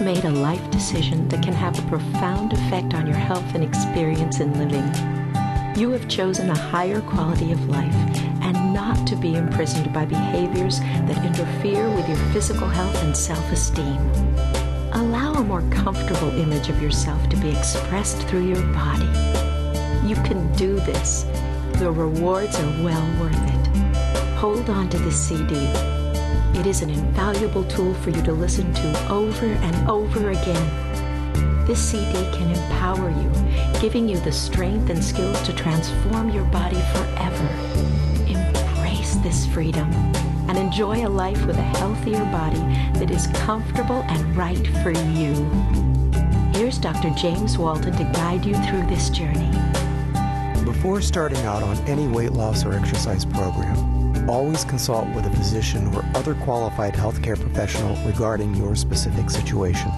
made a life decision that can have a profound effect on your health and experience in living. You have chosen a higher quality of life and not to be imprisoned by behaviors that interfere with your physical health and self esteem. Allow a more comfortable image of yourself to be expressed through your body. You can do this. The rewards are well worth it. Hold on to this CD. It is an invaluable tool for you to listen to over and over again. This CD can empower you, giving you the strength and skills to transform your body forever. Embrace this freedom and enjoy a life with a healthier body that is comfortable and right for you. Here's Dr. James Walton to guide you through this journey. Before starting out on any weight loss or exercise program, always consult with a physician or other qualified healthcare professional regarding your specific situation.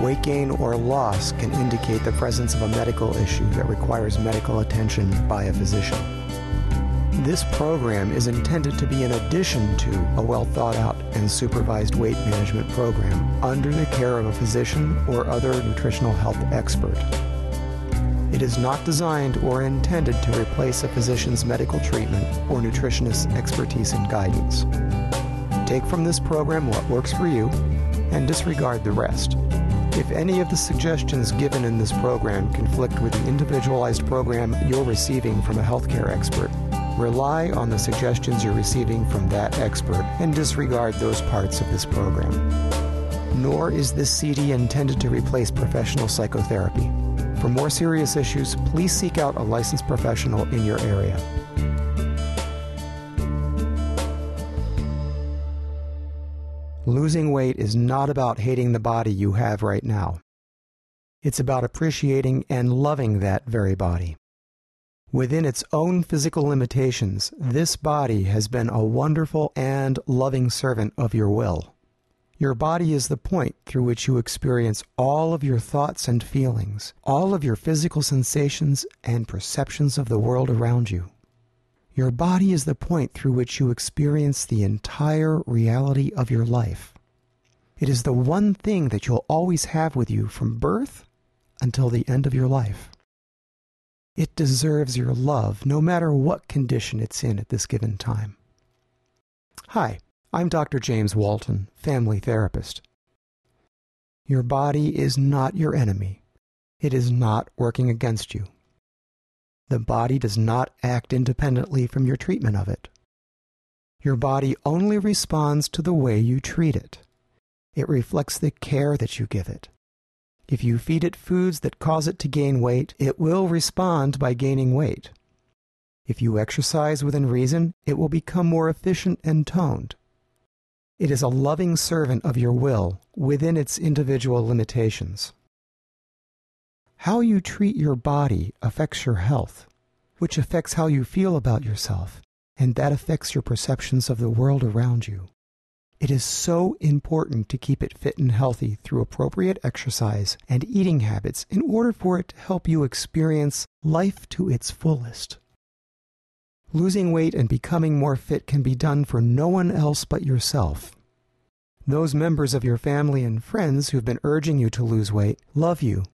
Weight gain or loss can indicate the presence of a medical issue that requires medical attention by a physician. This program is intended to be in addition to a well thought out and supervised weight management program under the care of a physician or other nutritional health expert. It is not designed or intended to replace a physician's medical treatment or nutritionist's expertise and guidance. Take from this program what works for you and disregard the rest. If any of the suggestions given in this program conflict with the individualized program you're receiving from a healthcare expert, rely on the suggestions you're receiving from that expert and disregard those parts of this program. Nor is this CD intended to replace professional psychotherapy. For more serious issues, please seek out a licensed professional in your area. Losing weight is not about hating the body you have right now. It's about appreciating and loving that very body. Within its own physical limitations, this body has been a wonderful and loving servant of your will. Your body is the point through which you experience all of your thoughts and feelings, all of your physical sensations and perceptions of the world around you. Your body is the point through which you experience the entire reality of your life. It is the one thing that you'll always have with you from birth until the end of your life. It deserves your love no matter what condition it's in at this given time. Hi. I'm Dr. James Walton, family therapist. Your body is not your enemy. It is not working against you. The body does not act independently from your treatment of it. Your body only responds to the way you treat it. It reflects the care that you give it. If you feed it foods that cause it to gain weight, it will respond by gaining weight. If you exercise within reason, it will become more efficient and toned. It is a loving servant of your will within its individual limitations. How you treat your body affects your health, which affects how you feel about yourself, and that affects your perceptions of the world around you. It is so important to keep it fit and healthy through appropriate exercise and eating habits in order for it to help you experience life to its fullest. Losing weight and becoming more fit can be done for no one else but yourself. Those members of your family and friends who've been urging you to lose weight love you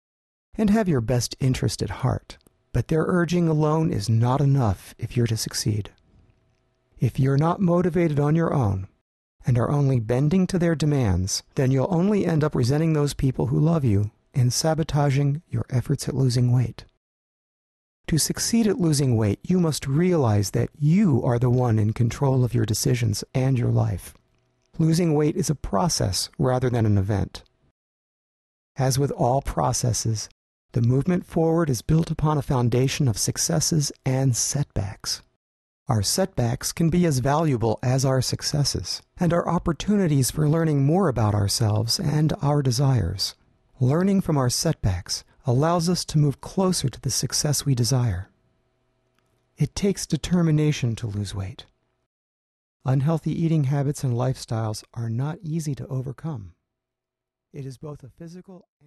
and have your best interest at heart, but their urging alone is not enough if you're to succeed. If you're not motivated on your own and are only bending to their demands, then you'll only end up resenting those people who love you and sabotaging your efforts at losing weight. To succeed at losing weight, you must realize that you are the one in control of your decisions and your life. Losing weight is a process rather than an event. As with all processes, the movement forward is built upon a foundation of successes and setbacks. Our setbacks can be as valuable as our successes, and are opportunities for learning more about ourselves and our desires. Learning from our setbacks allows us to move closer to the success we desire. It takes determination to lose weight. Unhealthy eating habits and lifestyles are not easy to overcome. It is both a physical and